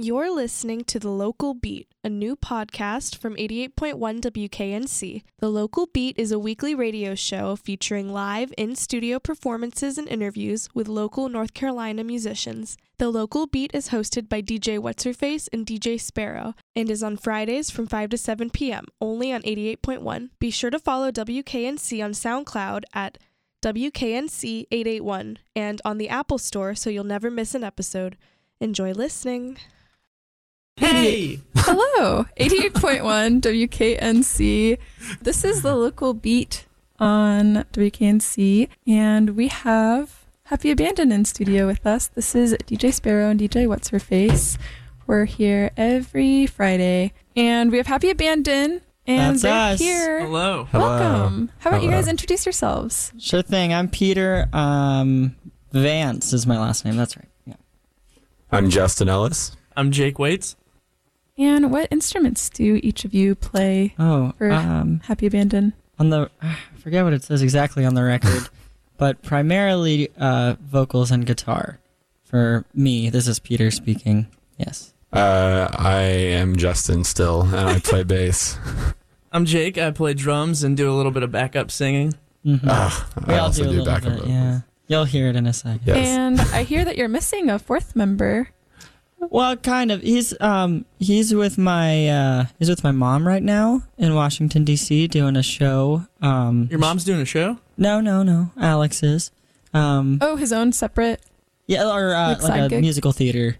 You're listening to The Local Beat, a new podcast from 88.1 WKNC. The Local Beat is a weekly radio show featuring live in studio performances and interviews with local North Carolina musicians. The Local Beat is hosted by DJ What's Her Face and DJ Sparrow and is on Fridays from 5 to 7 p.m., only on 88.1. Be sure to follow WKNC on SoundCloud at WKNC881 and on the Apple Store so you'll never miss an episode. Enjoy listening. Hey! Hello, 88.1 WKNC. This is the local beat on WKNC, and we have Happy Abandon in studio with us. This is DJ Sparrow and DJ What's Her Face. We're here every Friday, and we have Happy Abandon, and That's they're us. here. Hello. Welcome. How about you guys introduce yourselves? Sure thing. I'm Peter. Um, Vance is my last name. That's right. Yeah. I'm Justin Ellis. I'm Jake Waits. And what instruments do each of you play Oh, for um, Happy Abandon? on the I forget what it says exactly on the record, but primarily uh, vocals and guitar. For me, this is Peter speaking. Yes. Uh, I am Justin still, and I play bass. I'm Jake. I play drums and do a little bit of backup singing. Mhm. Ah, we I all also do a little backup bit. Yeah. You'll hear it in a second. Yes. And I hear that you're missing a fourth member. Well, kind of. He's um he's with my uh he's with my mom right now in Washington D.C. doing a show. Um, Your mom's doing a show? no, no, no. Alex is. Um, Oh, his own separate. Yeah, or uh, Like like, a gig? musical theater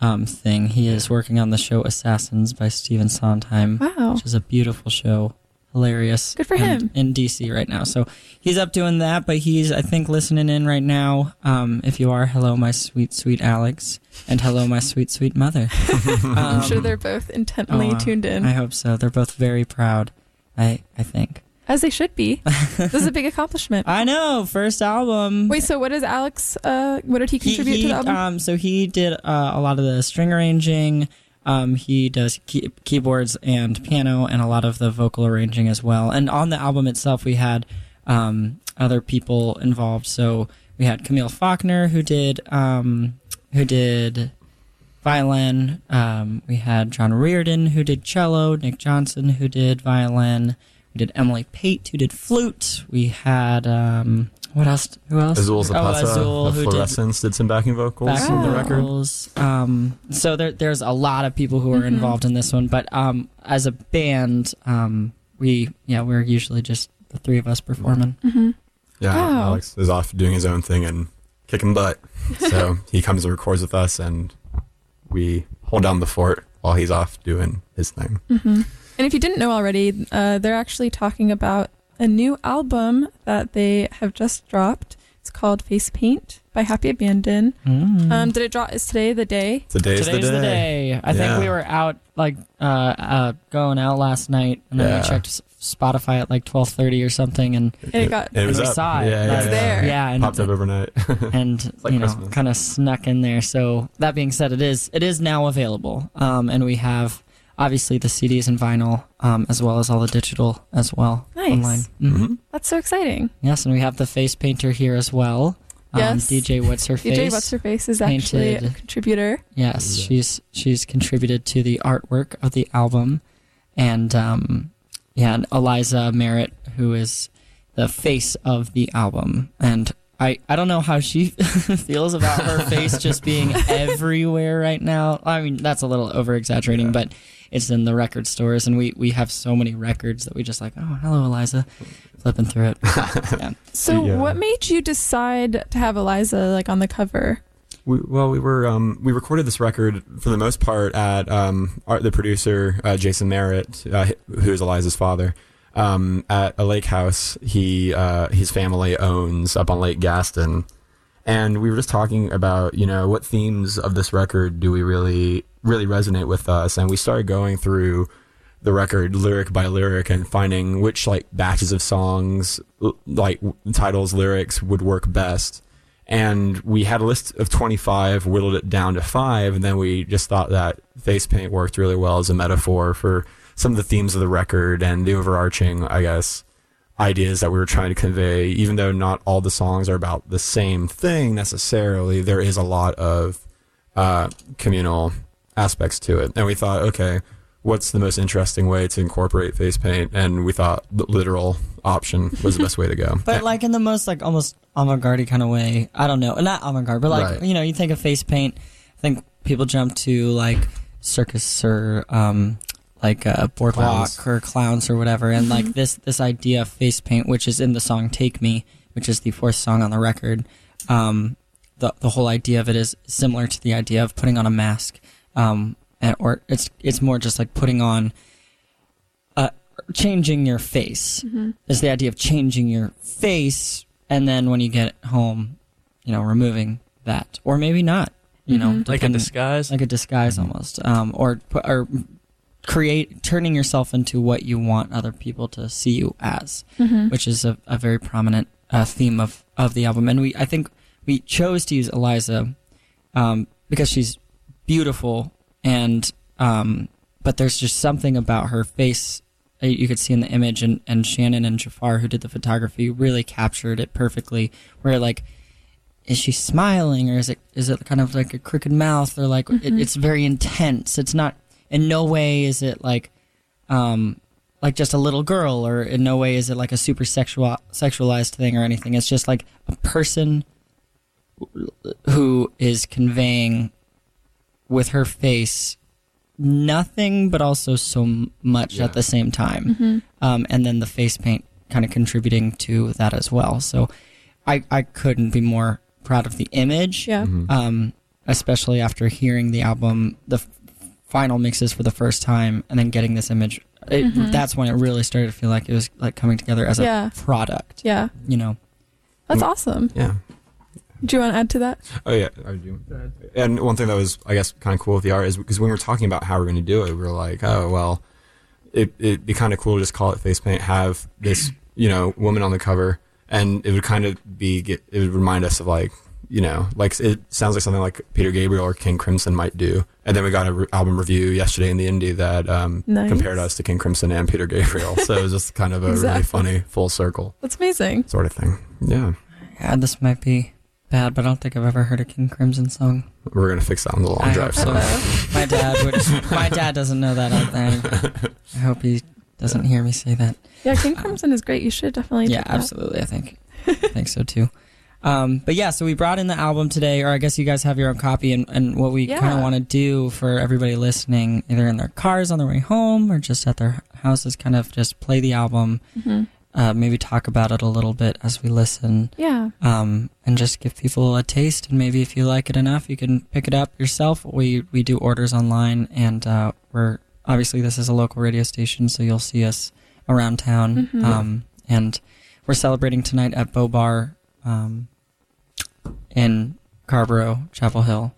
um, thing. He is working on the show Assassins by Stephen Sondheim, Wow. which is a beautiful show, hilarious. Good for him. in DC right now. So he's up doing that, but he's I think listening in right now. Um, if you are, hello, my sweet sweet Alex, and hello, my sweet sweet mother. I'm Um, sure they're both intently oh, uh, tuned in, I hope so. They're both very proud. I I think. as they should be. this is a big accomplishment. I know first album. Wait, so what is Alex? Uh, what did he He- contribute he, to the album? Um, so he did uh, a lot of the string arranging. Um, he does key- keyboards and piano, and a lot of the vocal arranging as well. And on the album itself, we had um, other people involved. So we had Camille Faulkner, who did um, who did violin. Um, we had John Reardon, who did cello. Nick Johnson, who did violin. We did Emily Pate, who did flute. We had um, what else? Who else? Azul Oh, Zapata Azul, of who did did, some backing vocals back on the Oh. record. Um, so there, there's a lot of people who are Mhm. involved in this one, but um, as a band, um, we yeah we're usually just the three of us performing. hmm Yeah, Wow. Alex is off doing his own thing and kicking butt. So he comes and records with us, and we hold down the fort while he's off doing his thing. hmm And if you didn't know already, uh, they're actually talking about a new album that they have just dropped. It's called Face Paint by Happy Abandon. Mm. Um, did it drop? Is today the day? Today's, Today's the the day. day. I Yeah. think we were out like uh, uh, going out last night, and then Yeah. we checked Spotify at like twelve thirty or something, and And it got- it was and we up. saw it. Yeah, It's yeah, there. yeah, and Popped up overnight. and like you know kind of snuck in there so that being said it is it is now available um, and we have obviously the cds and vinyl um, as well as all the digital as well Nice. online Mhm. Mhm. That's so exciting. yes and we have the face painter here as well um, Yes. dj what's her face DJ What's Her Face is actually a contributor. yes Yeah. she's she's contributed to the artwork of the album and um, yeah and eliza merritt who is the face of the album and I, I don't know how she feels about her face just being everywhere right now. I mean, that's a little over exaggerating, Yeah. but it's in the record stores, and we, we have so many records that we just like, oh, hello, Eliza, flipping through it. yeah. So, Yeah. what made you decide to have Eliza like on the cover? We, well, we were um, we recorded this record for the most part at um, our, the producer uh, Jason Merritt, uh, who is Eliza's father, um, at a lake house he uh, his family owns up on Lake Gaston, and we were just talking about you know what themes of this record do we really really resonate with us, and we started going through the record lyric by lyric and finding which like batches of songs like titles lyrics would work best. And we had a list of 25 whittled it down to five and then we just thought that face paint worked really well as a metaphor for some of the themes of the record and the overarching i guess ideas that we were trying to convey even though not all the songs are about the same thing necessarily there is a lot of uh, communal aspects to it, and we thought, okay, what's the most interesting way to incorporate face paint? And we thought the literal option was the best way to go. But like in the most like almost avant-garde kind of way. I don't know, not avant-garde, but like Right. you know, you think of face paint. I think people jump to like circus or um, like uh, boardwalk Clowns. or clowns or whatever, and like this this idea of face paint, which is in the song "Take Me," which is the fourth song on the record. Um, the the whole idea of it is similar to the idea of putting on a mask, um, and, or it's it's more just like putting on. Uh, changing your face is the idea of changing your face and then when you get home you know removing that or maybe not you know Like a disguise. like a disguise almost um, or or create turning yourself into what you want other people to see you as Mm-hmm. which is a, a very prominent uh, theme of, of the album. And we, I think we chose to use Eliza um, because she's beautiful, and um, but there's just something about her face uh, you could see in the image, and, and Shannon and Jafar, who did the photography, really captured it perfectly. Where like, is she smiling, or is it is it kind of like a crooked mouth, or like it, it's very intense. It's not in no way is it like um, like just a little girl, or in no way is it like a super sexual sexualized thing or anything. It's just like a person who is conveying with her face nothing, but also so much Yeah. at the same time. Mm-hmm. Um, and then the face paint kind of contributing to that as well. So I, I couldn't be more proud of the image Yeah. Mhm. um, especially after hearing the album, the f- final mixes for the first time, and then getting this image. It, Mhm. That's when it really started to feel like it was like coming together as a Yeah. product. Yeah. You know, That's awesome. yeah. Do you want to add to that? Oh yeah, I do. And one thing that was, I guess, kind of cool with the art is because when we were talking about how we're going to do it, we were like, oh well, it it'd be kind of cool to just call it face paint, have this you know woman on the cover, and it would kind of be get, it would remind us of like you know like it sounds like something like Peter Gabriel or King Crimson might do. And then we got an re- album review yesterday in the Indy that um, Nice. compared us to King Crimson and Peter Gabriel, so it was just kind of a Exactly. really funny full circle That's amazing. sort of thing. Yeah, yeah, this might be bad, but I don't think I've ever heard a King Crimson song. we're gonna fix that on the long I drive. hope so. So. My dad would. my dad doesn't know that out there. I hope he doesn't hear me say that. Yeah, King Crimson is great. You should definitely. yeah, check that. absolutely. I think, I think so too. Um, but yeah, so we brought in the album today, or I guess you guys have your own copy, and, and what we kind of want to do for everybody listening, either in their cars on their way home or just at their houses, kind of just play the album, Mhm. uh, maybe talk about it a little bit as we listen, Yeah. um, and just give people a taste. And maybe if you like it enough, you can pick it up yourself. We we do orders online, and uh, we're obviously this is a local radio station, so you'll see us around town. Mhm. Um, and we're celebrating tonight at Bowbarr um, in Carrboro, Chapel Hill.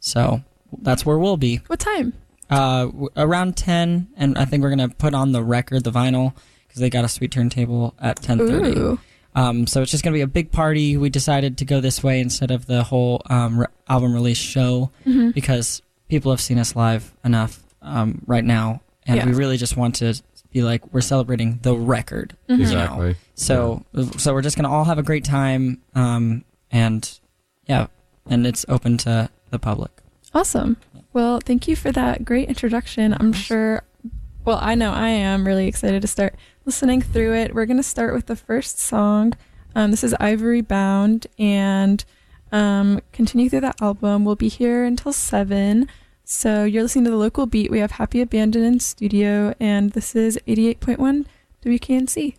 So that's where we'll be What time? uh, w- around ten, and I think we're gonna put on the record, the vinyl, because they got a sweet turntable at ten thirty. Ooh. Um, so it's just going to be a big party. We decided to go this way instead of the whole um, re- album release show Mhm. because people have seen us live enough um, right now, and Yeah. we really just want to be like we're celebrating the record. Mhm. Exactly. So so we're just going to all have a great time, um, and yeah, and it's open to the public. Awesome. Well, thank you for that great introduction. I'm sure, well, I know I am really excited to start listening through it. We're going to start with the first song. Um, this is Ivory Bound and um, continue through that album. We'll be here until 7. So you're listening to the local beat. We have Happy Abandon in studio, and this is 88.1 WKNC.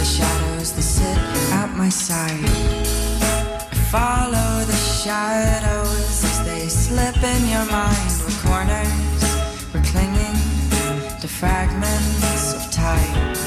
the shadows that sit at my side. Follow the shadows as they slip in your mind. We're corners, we're clinging to fragments of time.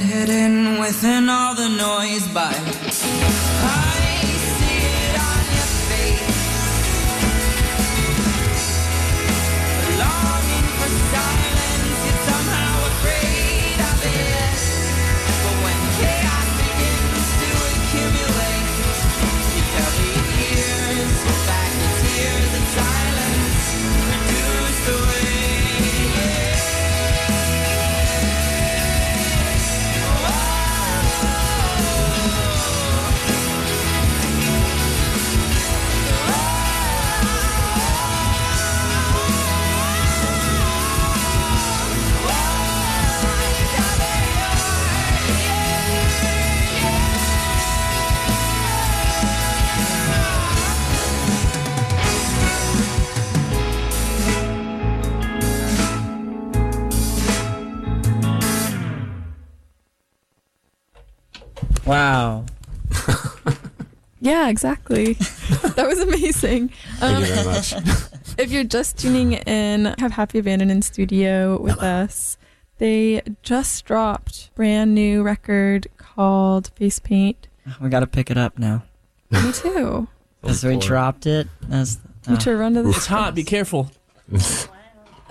hidden within all the noise by Wow. Yeah, exactly. that was amazing. Thank Um, you very much. if you're just tuning in, have Happy Abandon in studio with us. They just dropped brand new record called Face Paint. We got to pick it up now. Me too. Because we dropped it. That's, You oh, should run to the. It's hot. Be careful.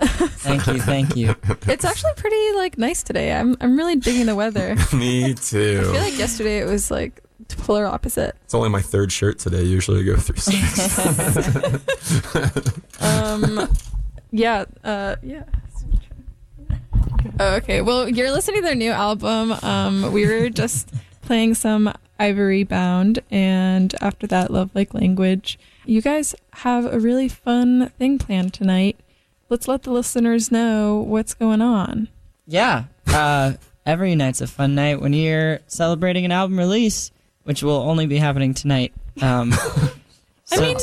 thank you, thank you. It's actually pretty like nice today. I'm I'm really digging the weather. Me too. I feel like yesterday it was like polar opposite. It's only my third shirt today. Usually I go through six. Um, yeah, uh, yeah. Oh, okay. Well, you're listening to their new album. Um, we were just playing some Ivory Bound, and after that, Love Like Language. You guys have a really fun thing planned tonight. Let's let the listeners know what's going on. Yeah. Uh, every night's a fun night when you're celebrating an album release, which will only be happening tonight. Um, I mean,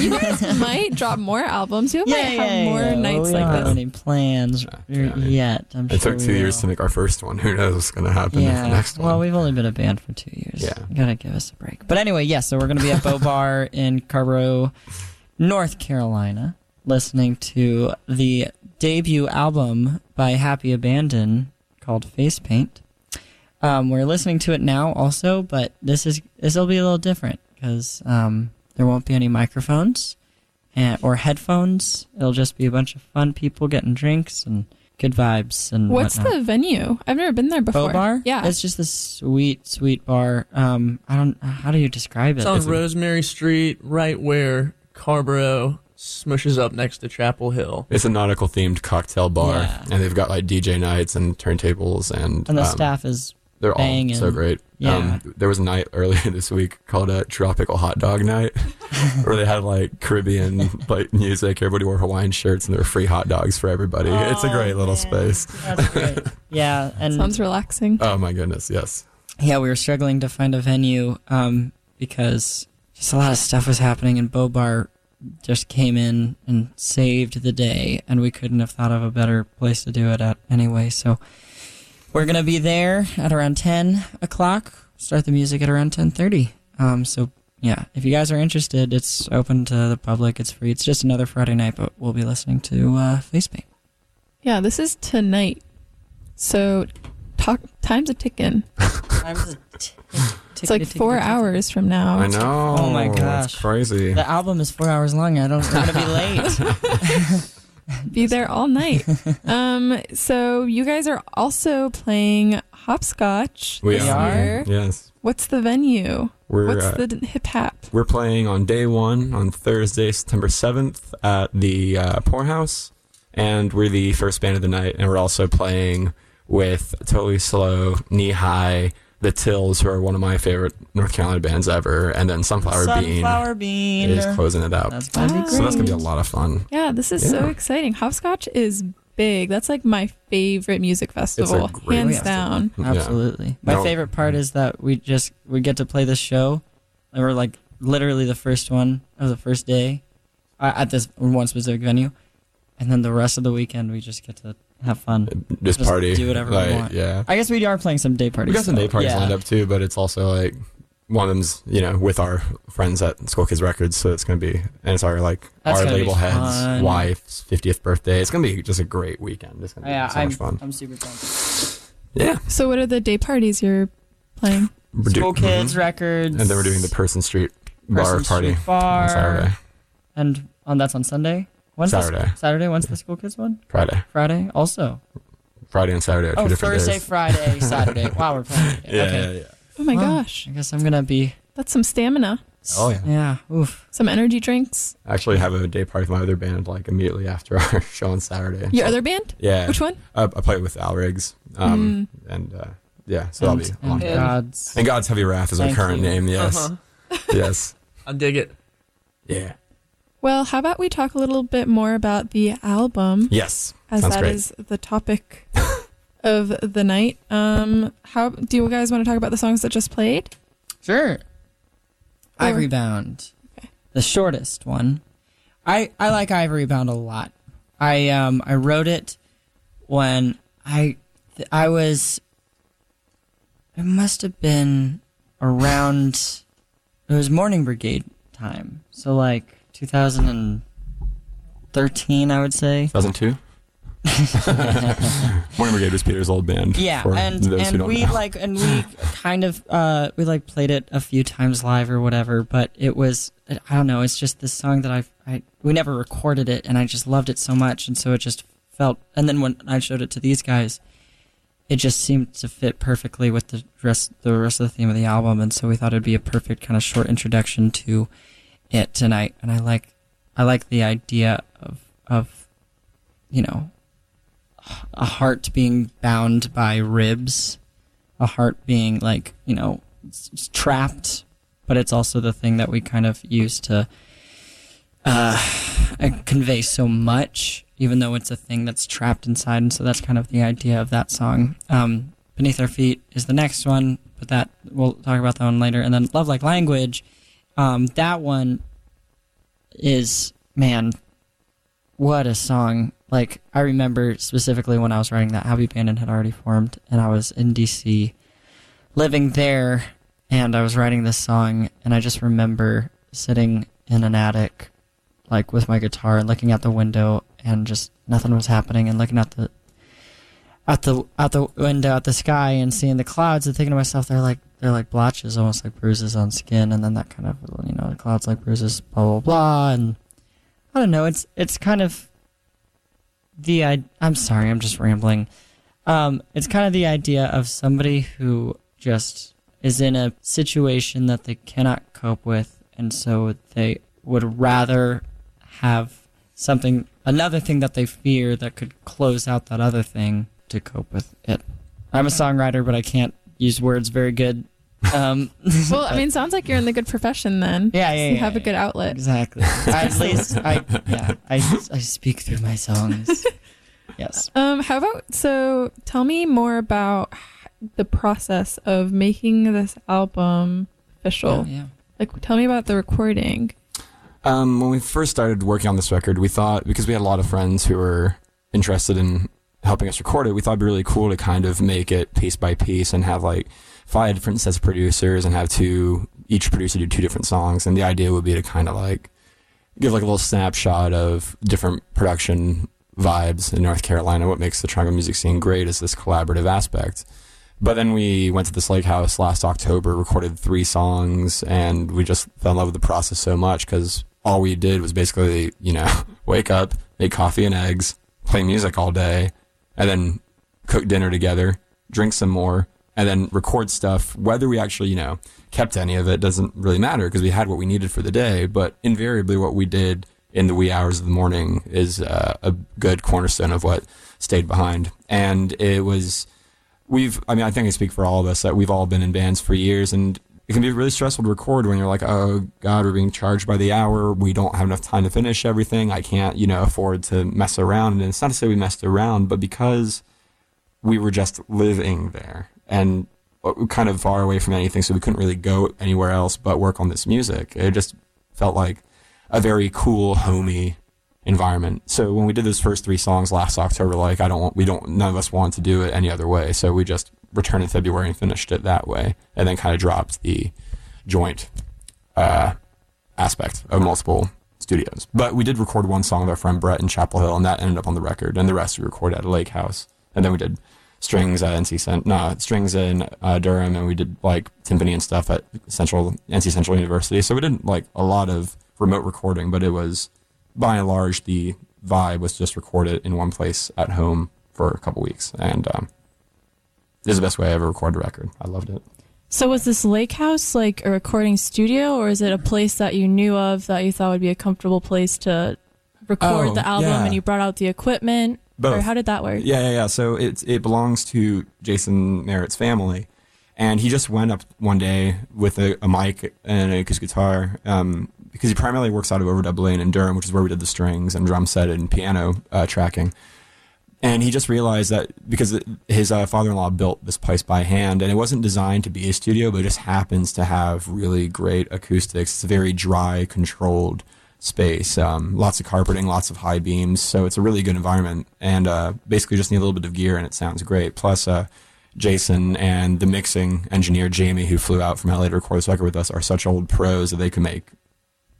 you guys might drop more albums. You yeah, might yeah, have more yeah. nights we like don't have any plans Yeah. yet. I'm It sure took two years will. to make our first one. Who knows what's going to happen Yeah. with the next one? Well, we've only been a band for two years. Yeah. Gotta give us a break. But anyway, yes. so we're gonna be at Bowbarr in Carrboro, North Carolina, listening to the debut album by Happy Abandon called Face Paint. Um, we're listening to it now also, but this is this will be a little different because um, there won't be any microphones and, or headphones. It'll just be a bunch of fun people getting drinks and good vibes and What's whatnot. the venue? I've never been there before. Bowbarr? Yeah. It's just this sweet, sweet bar. Um, I don't. How do you describe it? It's on It's a- Rosemary Street, right where Carrboro smushes up next to Chapel Hill. It's a nautical themed cocktail bar, Yeah. and they've got like DJ nights and turntables, and and the um, staff is they're all so great. Yeah. Um, there was a night earlier this week called a tropical hot dog night, where they had like Caribbean like music. Everybody wore Hawaiian shirts, and there were free hot dogs for everybody. it's a Oh, great little space. That's great. yeah, and Sounds relaxing. Oh my goodness, yes. yeah, we were struggling to find a venue um, because just a lot of stuff was happening, and Bowbarr just came in and saved the day, and we couldn't have thought of a better place to do it at anyway. So we're gonna be there at around ten o'clock. Start the music at around ten thirty. Um, so yeah, if you guys are interested, it's open to the public. It's free. It's just another Friday night, but we'll be listening to uh, Face Paint. Yeah, this is tonight. So, talk. Time's a ticking. It's like four hours from now. I know. Oh my It's gosh. crazy. The album is four hours long. I don't. I'm gonna be late. Be there all night. um. So you guys are also playing hopscotch We this are. year. Yes, What's the venue? we're What's uh, the hip hop? we're playing on day one on Thursday, September seventh at the uh, Pour House, and we're the first band of the night, and we're also playing with Totally Slow, Knee High, The Tills, who are one of my favorite North Carolina bands ever, and then Sunflower, Sunflower Bean Bean. is closing it out. That's gonna be so that's gonna be a lot of fun. Yeah, this is so exciting. Hopscotch is big. That's like my favorite music festival, great hands festival. down. Yeah. Absolutely. My No. favorite part is that we just we get to play this show. And we're like literally the first one of the first day uh, at this one specific venue, and then the rest of the weekend we just get to have fun. Just, Just party, do whatever we want. Yeah, I guess we are playing some day parties. we got some day parties yeah. lined up too, but it's also like one of them's you know with our friends at Schoolkids Records, so it's gonna be and it's our like That's our label head's fun. wife's fiftieth birthday. It's gonna be just a great weekend. It's gonna be Yeah, so I'm, much fun. I'm super pumped. Yeah, So, what are the day parties you're playing? We're do- Schoolkids mhm. Records, and then we're doing the Person Street bar Person party Street Bar, on Saturday, and on that's on Sunday. When's the- Saturday. Saturday. When's the Schoolkids one? Friday, Friday. Also. Friday and Saturday are two Oh, different Thursday, days. Friday, Saturday. wow, we're playing. Yeah, okay. yeah, yeah. Oh my Well, gosh, I guess I'm gonna be. that's some stamina. Oh yeah. Yeah. Oof. Some energy drinks. I actually have a day party with my other band like immediately after our show on Saturday. Your So- other band? Yeah. Which one? I, I play with Al Riggs. Um, and uh, yeah, so and, that'll be a long and day. God's. And God's Heavy Wrath is our current you. name. Yes. Uh-huh. yes. I dig it. Yeah. Well, how about we talk a little bit more about the album, Yes. as Sounds that great. is the topic of the night. Um, how do you guys want to talk about the songs that just played? Sure. Or- Ivory Bound. Okay. The shortest one. I, I like Ivory Bound a lot. I um I wrote it when I th- I was it must have been around it was Morning Brigade time, so like 2013, I would say. 2002. Morning Brigade was Peter's old band. Yeah, and and we know. like and we kind of uh we like played it a few times live or whatever, but it was I don't know, it's just this song that I've I we never recorded it and I just loved it so much and so it just felt and then when I showed it to these guys it just seemed to fit perfectly with the rest the rest of the theme of the album and so we thought it'd be a perfect kind of short introduction to it and I and I like I like the idea of of you know a heart being bound by ribs, a heart being like you know trapped, but it's also the thing that we kind of use to uh, convey so much, even though it's a thing that's trapped inside. And so that's kind of the idea of that song. Um, Beneath Our Feet is the next one, but that we'll talk about that one later. And then Love Like Language, um, that one is man, what a song! Like I remember specifically when I was writing that, Happy Abandon had already formed, and I was in DC, living there, and I was writing this song, and I just remember sitting in an attic, like with my guitar and looking out the window, and just nothing was happening, and looking at the out the out the window at the sky and seeing the clouds and thinking to myself, they're like they're like blotches, almost like bruises on skin, and then that kind of you know the clouds like bruises, blah blah blah, and I don't know. It's it's kind of the I, I'm sorry, I'm just rambling. Um, it's kind of the idea of somebody who just is in a situation that they cannot cope with, and so they would rather have something, another thing that they fear that could close out that other thing to cope with it. I'm a songwriter, but I can't use words very good. Um, Well, I mean, sounds like you're in the good profession then. yeah, yeah, You yeah, have a good outlet. Exactly. At least I, yeah, I, I speak through my songs. Yes. Um, how about so? Tell me more about the process of making this album official. Yeah. Like, tell me about the recording. Um, when we first started working on this record, we thought because we had a lot of friends who were interested in helping us record it, we thought it'd be really cool to kind of make it piece by piece and have like five different sets of producers and have two each producer do two different songs. And the idea would be to kind of like give like a little snapshot of different production vibes in North Carolina. What makes the triangle music scene great is this collaborative aspect. But then we went to this lake house last October, recorded three songs, and we just fell in love with the process so much because all we did was basically, you know, wake up, make coffee and eggs, play music all day, and then cook dinner together, drink some more, and then record stuff. Whether we actually, you know, kept any of it doesn't really matter because we had what we needed for the day. But invariably, what we did in the wee hours of the morning is uh, a good cornerstone of what stayed behind. And it was, we've, I mean, I think I speak for all of us that we've all been in bands for years and it can be really stressful to record when you're like, oh God, we're being charged by the hour. We don't have enough time to finish everything. I can't, you know, afford to mess around. And it's not to say we messed around, but because we were just living there and uh, kind of far away from anything, so we couldn't really go anywhere else but work on this music. It just felt like a very cool, homey environment. So when we did those first three songs last October, like I don't want, we don't, none of us wanted to do it any other way. So we just returned in February and finished it that way, and then kind of dropped the joint uh, aspect of multiple studios. But we did record one song with our friend Brett in Chapel Hill, and that ended up on the record. And the rest we recorded at a lake house, and then we did strings at NC Cent, no strings in uh, Durham, and we did like timpani and stuff at Central NC Central University. So we did like a lot of remote recording, but it was by and large the vibe was just recorded in one place at home for a couple weeks, and um, is the best way I ever recorded a record. I loved it. So was this lake house like a recording studio, or is it a place that you knew of that you thought would be a comfortable place to record Oh, the album, yeah. and you brought out the equipment? Or Both. how did that work? Yeah, yeah, yeah. So it it belongs to Jason Merritt's family, and he just went up one day with a, a mic and a acoustic guitar, um, because he primarily works out of Overdub Lane in Durham, which is where we did the strings and drum set and piano uh, tracking. And he just realized that because his uh, father-in-law built this place by hand, and it wasn't designed to be a studio, but it just happens to have really great acoustics. It's a very dry, controlled space. Um, lots of carpeting, lots of high beams, so it's a really good environment. And uh, basically, just need a little bit of gear, and it sounds great. Plus, uh, Jason and the mixing engineer Jamie, who flew out from LA to record this record with us, are such old pros that they can make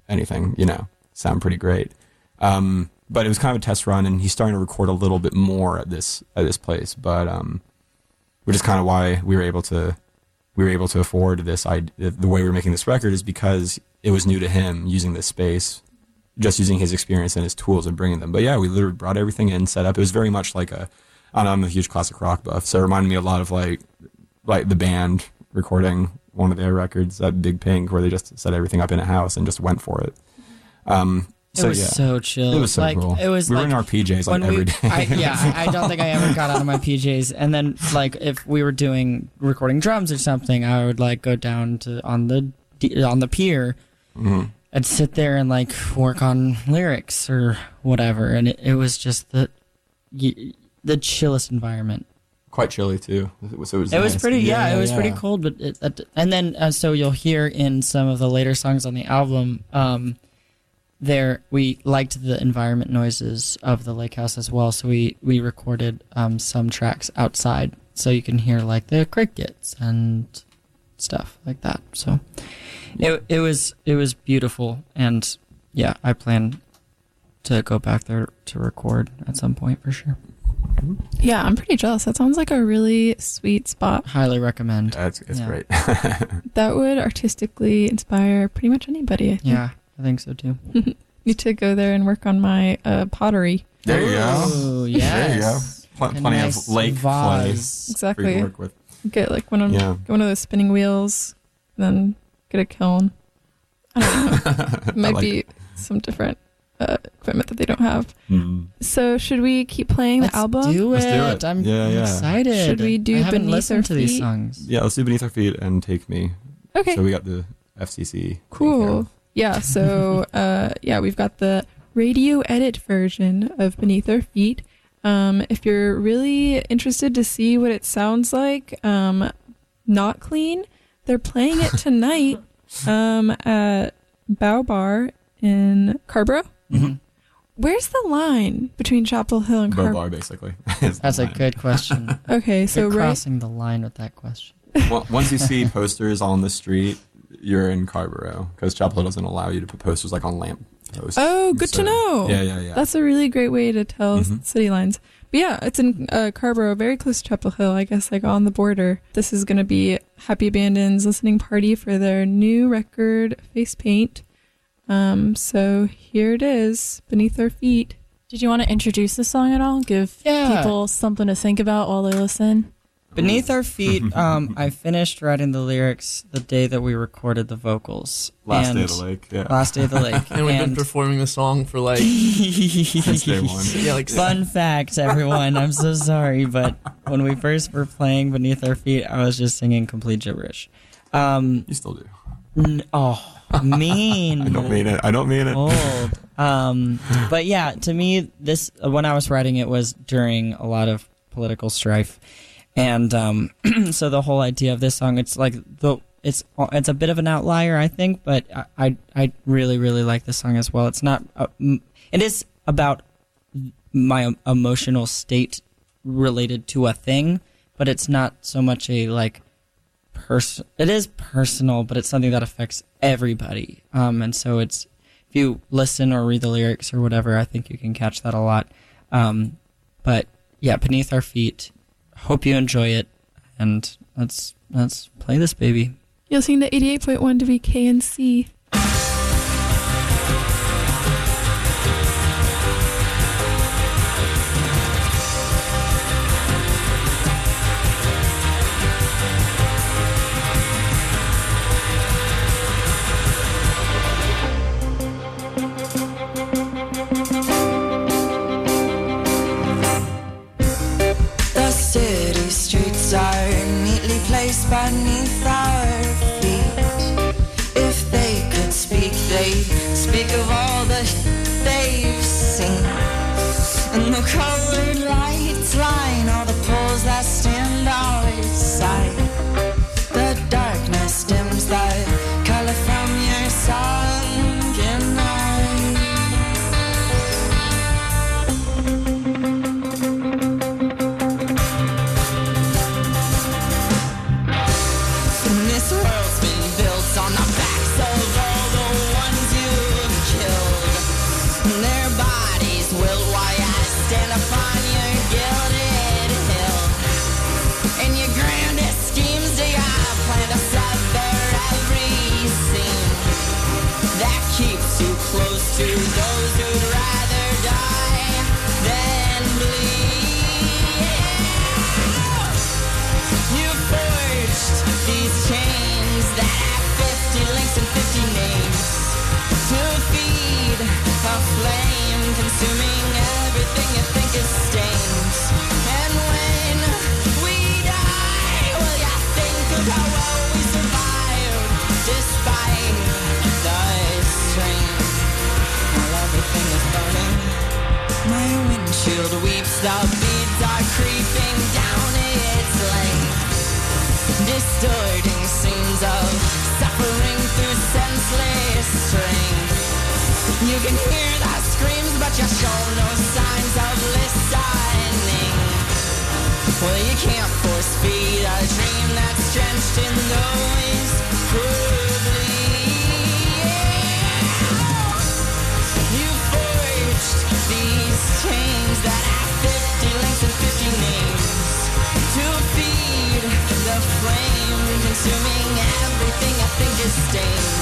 anything, you know, sound pretty great. Um, but it was kind of a test run, and he's starting to record a little bit more at this at this place. But um, which is kind of why we were able to we were able to afford this. I the way we were making this record is because it was new to him using this space, just using his experience and his tools and bringing them. But yeah, we literally brought everything in, set up. It was very much like a I know, I'm a huge classic rock buff, so it reminded me a lot of like like the band recording one of their records at Big Pink, where they just set everything up in a house and just went for it. Um, It so was yeah, so chill. it was so like, cool. It was we were in our PJs like every we, day. I, yeah, I don't think I ever got out of my PJs. And then, like, if we were doing recording drums or something, I would like go down to on the on the pier Mhm. and sit there and like work on lyrics or whatever. And it, it was just the the chillest environment. Quite chilly too. It was, it was, was pretty, yeah, it was pretty cold. But it- and then uh, so you'll hear in some of the later songs on the album, um, there we liked the environment noises of the lake house as well. So we we recorded um, some tracks outside, so you can hear like the crickets and stuff like that. So it it was it was beautiful, and yeah, I plan to go back there to record at some point for sure. Yeah, I'm pretty jealous. That sounds like a really sweet spot. Highly recommend. Yeah, it's, it's Yeah. great. That would artistically inspire pretty much anybody. I think. Yeah, I think so too. Need to go there and work on my uh, pottery. there you go. Oh, There you go. Pl- plenty nice of lake clay vase. for you Exactly. to work with. Get like one of Yeah. get one of those spinning wheels, and then get a kiln. I don't know. It might like be some different uh, equipment that they don't have. Mm. So should we keep playing Let's the album? do it. Let's do it. I'm Yeah, yeah. excited. Should we do I haven't Beneath listened Our to these Feet? songs. Yeah, let's do Beneath Our Feet and Take Me. Okay. So we got the FCC. taken care Cool. Of. Yeah, so uh, yeah, we've got the radio edit version of Beneath Our Feet. Um, if you're really interested to see what it sounds like, um, not clean, they're playing it tonight um, at Bowbarr in Carrboro. Mhm. Where's the line between Chapel Hill and Carrboro? bar, basically. That's a good question. Okay, so You're right, crossing the line with that question. Well, Once you see posters on the street, you're in Carrboro because Chapel Hill doesn't allow you to put posters like on lamp posts. Oh, good to know. Yeah, yeah, yeah. That's a really great way to tell Mhm. city lines. But yeah, it's in uh, Carrboro, very close to Chapel Hill, I guess, like on the border. This is going to be Happy Abandon's listening party for their new record, Face Paint. Um, so here it is, Beneath Our Feet. Did you want to introduce the song at all? Give Yeah. people something to think about while they listen? Beneath Our Feet, um, I finished writing the lyrics the day that we recorded the vocals. Last and day of the lake. Yeah. Last day of the lake. And we've been performing the song for like Since day one. yeah, like Fun fact, everyone. I'm so sorry, but when we first were playing Beneath Our Feet, I was just singing complete gibberish. Um, You still do. n- oh, mean. I don't mean it. I don't mean it. old. Um, but yeah, to me, this when I was writing it was during a lot of political strife, and um, so the whole idea of this song, it's like the it's it's a bit of an outlier, I think, but I I, really really like this song as well. It's not uh, it is about my emotional state related to a thing, but it's not so much a like person. It is personal, but it's something that affects everybody. Um, and so it's if you listen or read the lyrics or whatever, I think you can catch that a lot. Um, but yeah, beneath our feet. Hope you enjoy it, and let's let's play this baby. You're listening to 88.1 WKNC. windshield weeps, the beads are creeping down its length, distorting scenes of suffering through senseless strength. You can hear the screams, but you show no signs of listening. Well, you can't force feed a dream that's drenched in the noise. flame, consuming everything I think is stained.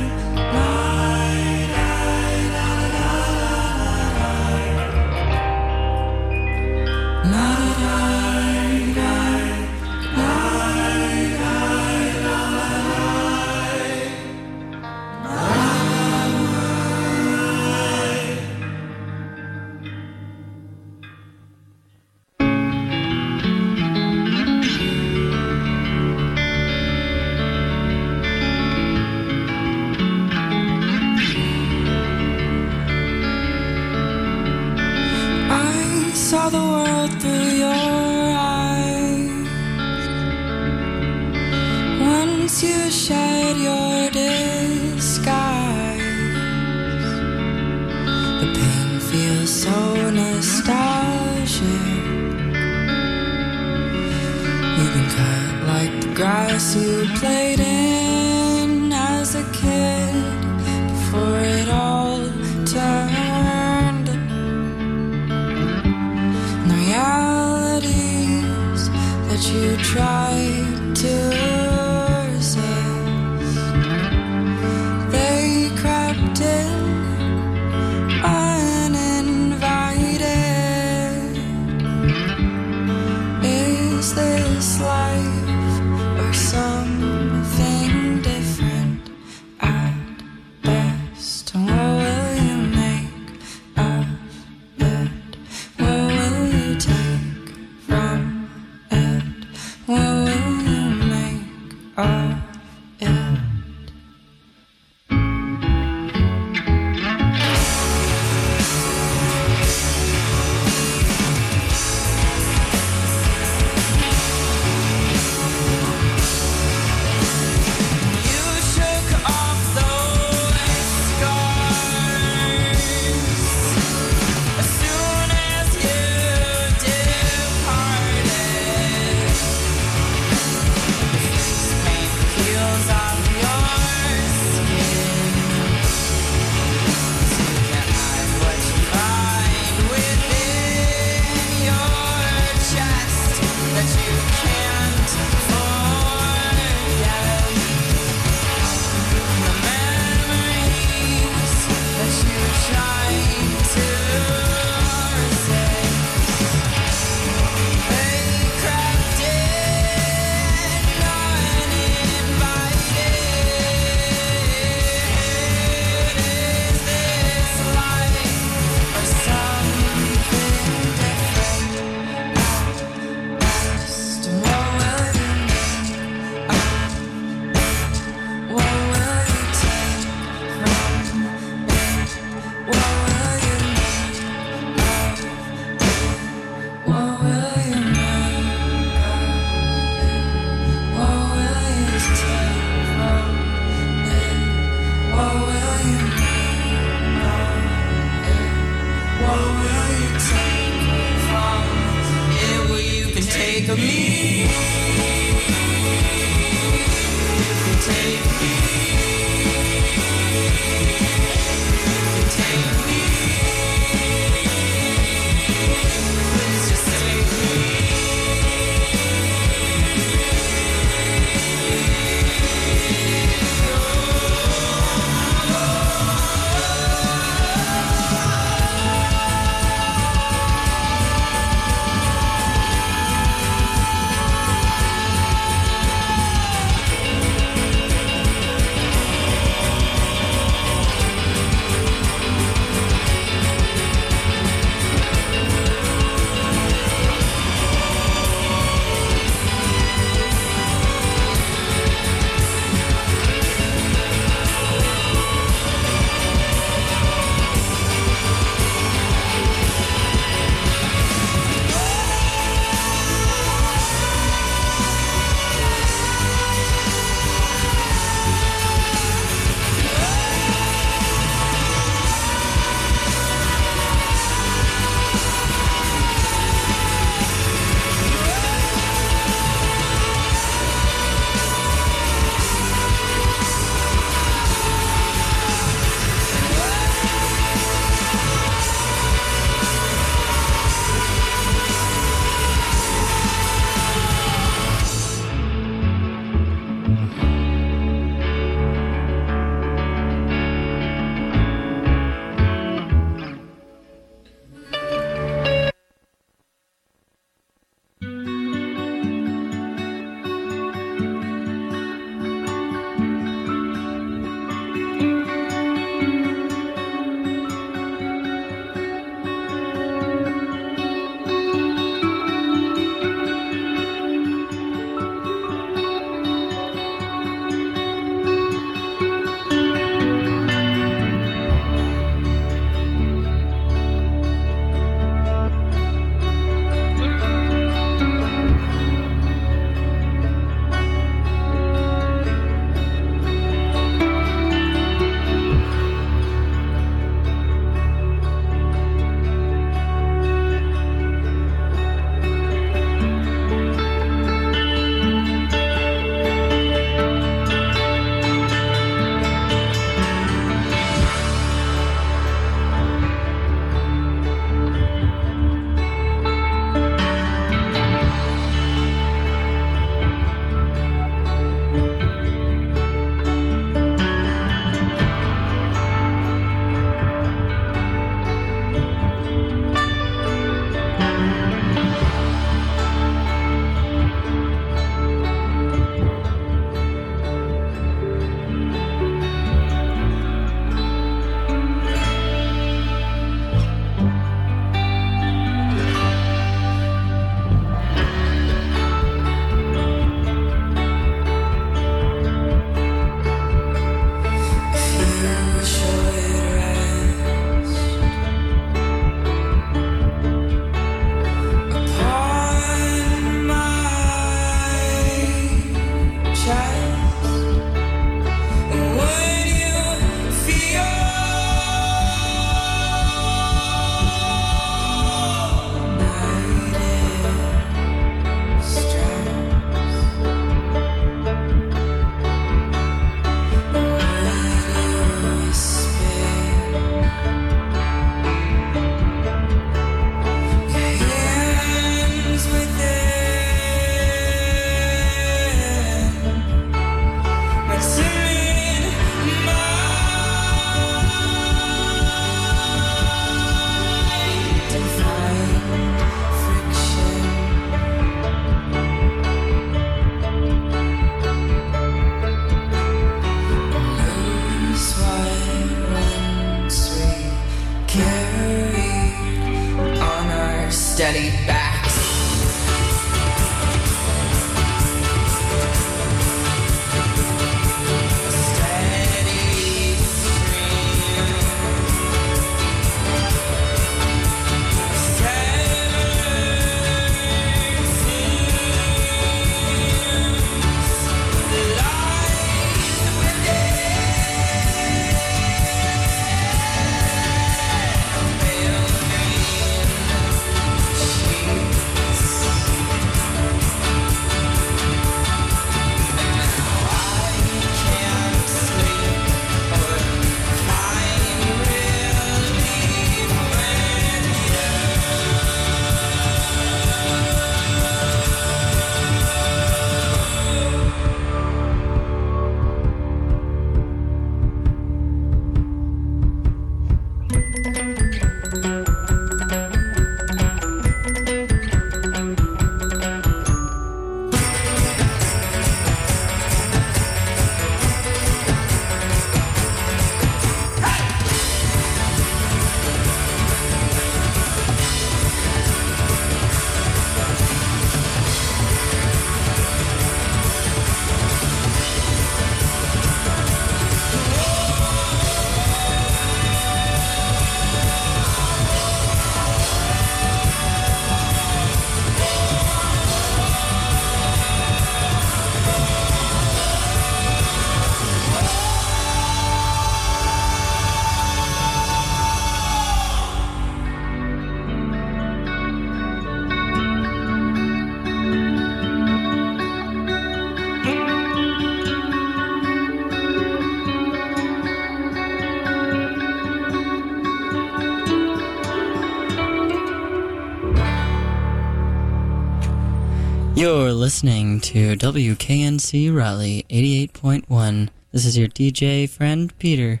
You're listening to WKNC Raleigh 88.1. This is your DJ friend Peter,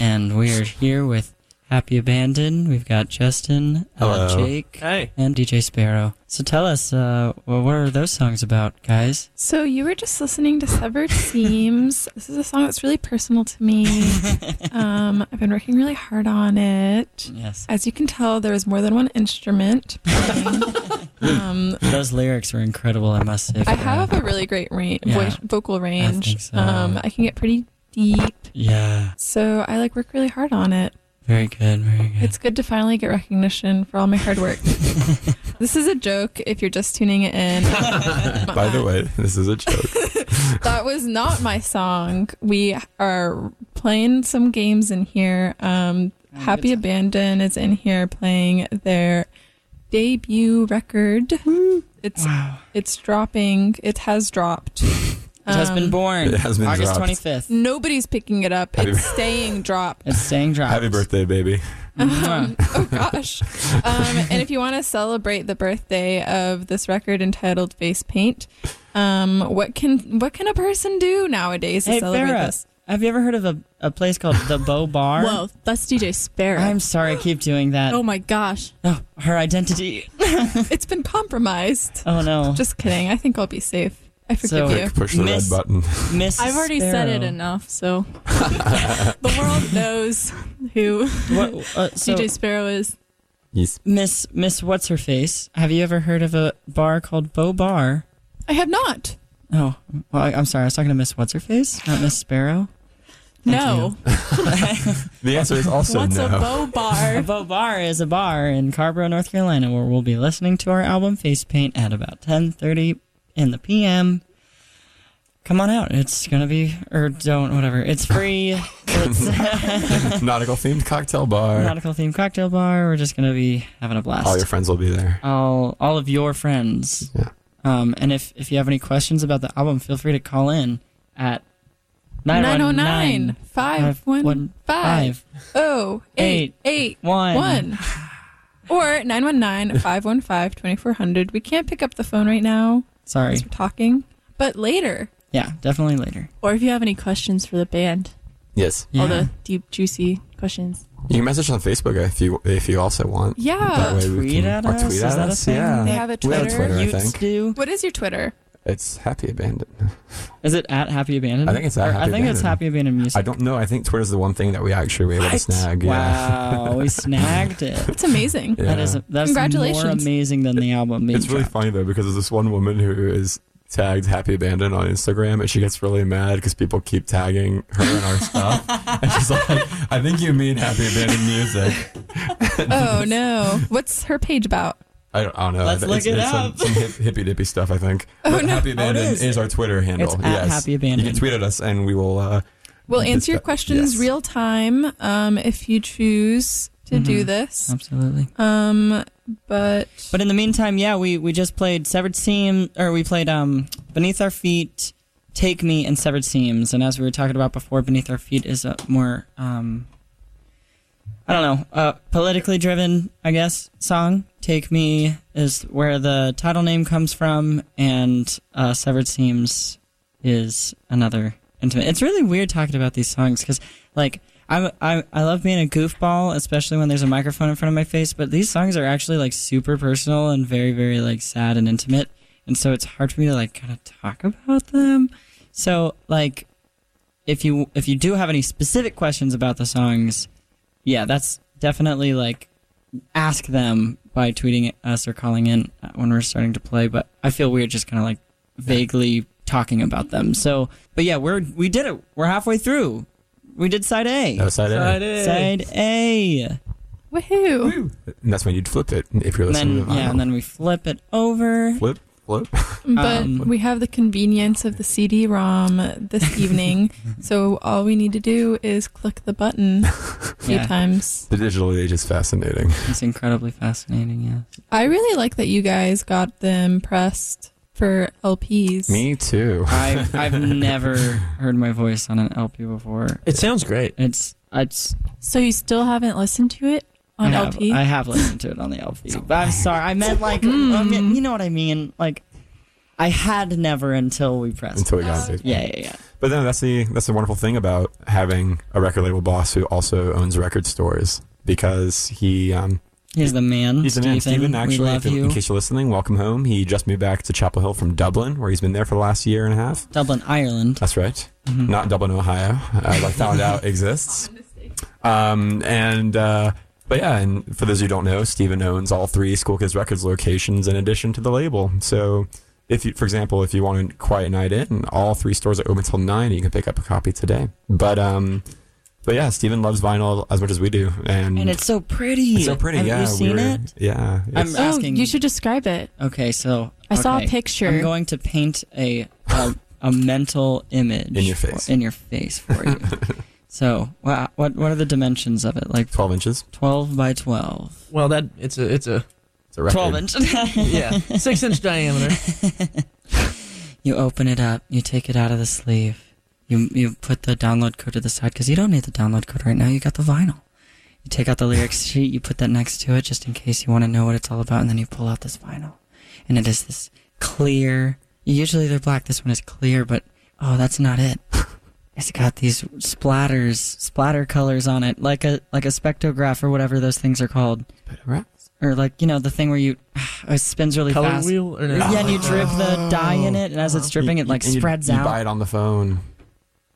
and we're here with Happy Abandon. We've got Justin, uh, Hello. Jake, Hey. and DJ Sparrow. So tell us, uh, well, what are those songs about, guys? So you were just listening to Severed Seams. this is a song that's really personal to me. Um, I've been working really hard on it. Yes. As you can tell, there is more than one instrument. um, Those lyrics were incredible, I must say. I for- have a really great range, Yeah. voice, vocal range. think so. Um, I can get pretty deep, Yeah, so I like work really hard on it. Very good, very good. It's good to finally get recognition for all my hard work. this is a joke if you're just tuning in. By the way, this is a joke. that was not my song. We are playing some games in here. Um, Oh, Happy Abandon is in here playing their debut record. It's wow. it's dropping. It has dropped. It has been Um, born. It has been August dropped. 25th. Nobody's picking it up. Happy It's staying dropped. It's saying drop. Happy birthday, baby. Um, oh gosh. Um, and if you want to celebrate the birthday of this record entitled Face Paint, um, what can what can a person do nowadays to Hey, celebrate Farrah, this? have you ever heard of a, a place called the Bowbarr? Whoa, that's DJ Sparrow. I'm sorry, I keep doing that. oh my gosh. Oh, her identity. It's been compromised. Oh no. Just kidding. I think I'll be safe. I forgive So- you. Quick, push the Miss- red button. Miss I've already said it enough, so The world knows who What, uh, so, DJ Sparrow is. Yes. Miss Miss What's Her Face? Have you ever heard of a bar called Bowbarr? I have not. Oh, well, I, I'm sorry. I was talking to Miss What's Her Face, not Miss Sparrow. Thank no. The answer is also What's no. a bow A bar? Bowbarr is a bar in Carrboro, North Carolina, where we'll be listening to our album Face Paint at about 10:30 in the p.m. Come on out. It's gonna be or don't whatever. It's free. It's Nautical themed cocktail bar. nautical themed cocktail bar. We're just gonna be having a blast. All your friends will be there. all all of your friends. Yeah. Um, and if if you have any questions about the album, feel free to call in at 909 515 five oh eight eight one one. Or 919 515 2400. We can't pick up the phone right now Sorry. as we're talking, but later. Yeah, definitely later. or if you have any questions for the band, Yes. Yeah. all the deep, juicy questions. You can message on Facebook if you if you also want. Yeah. That Yeah. way we Tweet can, at or us? tweet Is at that a us. thing? Yeah. They have a We have Twitter. Twitter, I Utes think. do. What is your Twitter? It's Happy Abandoned. Is it at Happy Abandoned? I think it's at Or- Happy I think it's Abandoned. Happy Abandoned Music. I don't know. I think Twitter's the one thing that we actually were able to What? snag. Yeah. Wow, we snagged it. It's amazing. Yeah. That is that's Congratulations. more amazing than the album being It's really dropped. funny though because there's this one woman who is tagged Happy Abandon on Instagram and she gets really mad because people keep tagging her and our stuff. and she's like, I think you mean Happy Abandon music. Oh no. What's her page about? I don't, I don't know. Let's it's, look it it's up. Some, some hip, hippy dippy stuff, I think. Oh, but no. Happy Oh, is. is. our Twitter handle. It's at yes. Happy You can tweet at us and we will. Uh, We'll answer your questions yes. real time um, if you choose to do Mhm. this. Absolutely. Um, but But in the meantime, yeah, we, we just played Severed Seam, or we played um Beneath Our Feet, Take Me, and Severed Seams. And as we were talking about before, Beneath Our Feet is a more um I don't know, uh, politically driven, I guess, song. Take Me is where the title name comes from, and uh, Severed Seams is another intimate. It's really weird talking about these songs because, like, I'm, I I love being a goofball, especially when there's a microphone in front of my face. But these songs are actually like super personal and very very like sad and intimate, and so it's hard for me to like kind of talk about them. So like, if you if you do have any specific questions about the songs, yeah, that's definitely like ask them by tweeting us or calling in uh, when we're starting to play. But I feel weird just kind of like vaguely talking about them. So, but yeah, we're we did it. We're halfway through. We did side A. no, side A. Side A. woohoo! And that's when you'd flip it if you're And listening then to the yeah, and then we flip it over. flip, flip. But Um, we have the convenience of the CD-ROM this evening, so all we need to do is click the button a few Yeah. times. The digital age is fascinating. It's incredibly fascinating. Yeah. I really like that you guys got them pressed for LPs. Me too. I've I've never heard my voice on an LP before. It sounds great. It's it's So you still haven't listened to it on I have, LP? I have listened to it on the LP. But I'm sorry, I meant like Mm. I you know what I mean. Like I had never until we pressed. until we got it. Yeah, yeah, yeah. But then that's the that's the wonderful thing about having a record label boss who also owns record stores because he um, He's the man. he's the man. Steven, we actually, love if- you. in case you're listening, welcome home. He just moved back to Chapel Hill from Dublin, where he's been there for the last year and a half. Dublin, Ireland. That's right. Mhm. Not Dublin, Ohio, as I found out exists. Um, and uh, but yeah, and for those who don't know, Steven owns all three Schoolkids Records locations in addition to the label. So if you, for example, if you want a quiet night in, all three stores are open till nine. You can pick up a copy today. But um, but yeah, Steven loves vinyl as much as we do, and, and it's so pretty. it's so pretty. Have yeah, you seen we were- it? Yeah, I'm it's- Oh, asking. you should describe it. Okay, so I saw a picture. I'm going to paint a a, a mental image In your for- face. in your face for you. so, wha- what what are the dimensions of it? Like twelve inches. 12 by 12. Well, that it's a it's a It's a record. 12 inch. yeah six inch diameter. you open it up, you take it out of the sleeve. You you put the download code to the side cuz you don't need the download code right now. You got the vinyl. You take out the lyrics sheet, you put that next to it just in case you want to know what it's all about and then you pull out this vinyl. And it is this clear. Usually they're black. This one is clear, but oh, that's not it. It's got these splatters, splatter colors on it, like a like a spectrograph or whatever those things are called, or like you know the thing where you it spins really Color fast. wheel or no? Yeah, and you drip the dye in it, and as it's dripping, it like And you- spreads you out. buy it on the phone.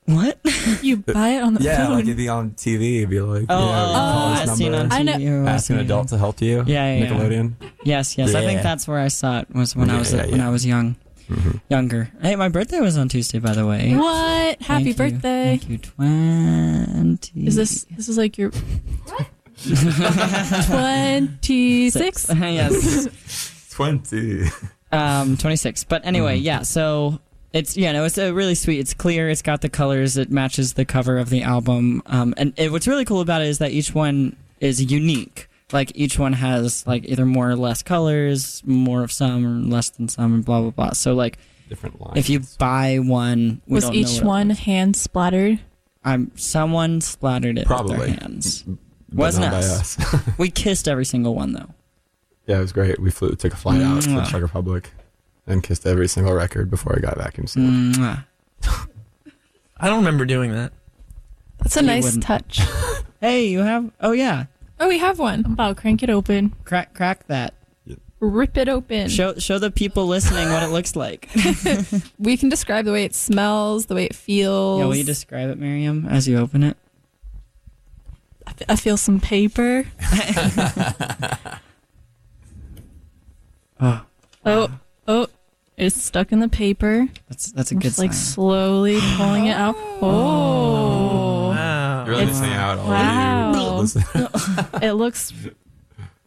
What? you buy it on the phone? yeah, phone. like it'd be on TV. It'd be like, Oh, you oh, know, call oh, this I've seen on number, I know- TV. ask an adult to help you. Yeah, yeah, yeah. Nickelodeon. Yes, yes. I think Yeah. that's where I saw it was when I Yeah, was yeah, when yeah. I was young, Mhm. younger. Hey, my birthday was on Tuesday, by the way. what? Happy you. birthday! Thank you. Twenty. Is this this is like your twenty six? yes. Twenty. Um, 26. But anyway, Mhm. yeah, so it's, you know, it's a really sweet. It's clear. It's got the colors. It matches the cover of the album. Um, and it, what's really cool about it is that each one is unique. Like each one has like either more or less colors, more of some or less than some, and blah blah blah. So like Different lines. if you buy one, we Was don't know each what it one was. hand splattered? I'm someone splattered it Probably. with their hands. But wasn't not by us. us. We kissed every single one though. yeah, it was great. We flew, took a flight out to the Czech Republic, and kissed every single record before I got vacuum sealed. I don't remember doing that. That's a You nice wouldn't. touch. Hey, you have? Oh yeah, Oh, we have one. About crank it open, crack crack that. rip it open. Show show the people listening what it looks like. we can describe the way it smells, the way it feels. Yeah, will you describe it, Miriam, as you open it? I f- I feel some paper. Oh, Oh, oh, it's stuck in the paper. that's that's a I'm good just like slowly pulling it out. Oh, Wow. You're really It's- missing out. all wow. you it looks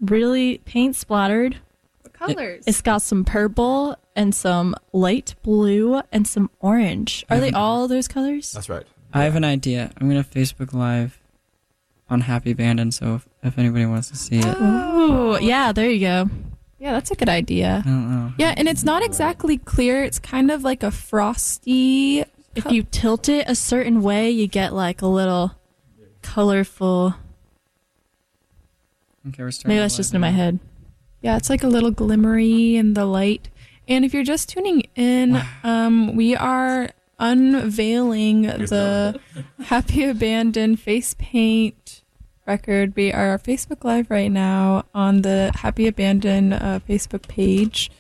really paint splattered. What colors? It's got some purple and some light blue and some orange. Are they mm-hmm. all those colors? That's right. I have an idea. I'm gonna Facebook Live on Happy Abandon, so if, if anybody wants to see it, Oh, yeah, there you go. Yeah, that's a good idea. I don't know. Yeah, and it's not exactly clear. It's kind of like a frosty. If you tilt it a certain way, you get like a little colorful. Okay, we're starting. Maybe that's just in my head. Yeah, it's like a little glimmery in the light. And if you're just tuning in, um, we are unveiling the Happy Abandon face paint record. We are Facebook Live right now on the Happy Abandon uh, Facebook page.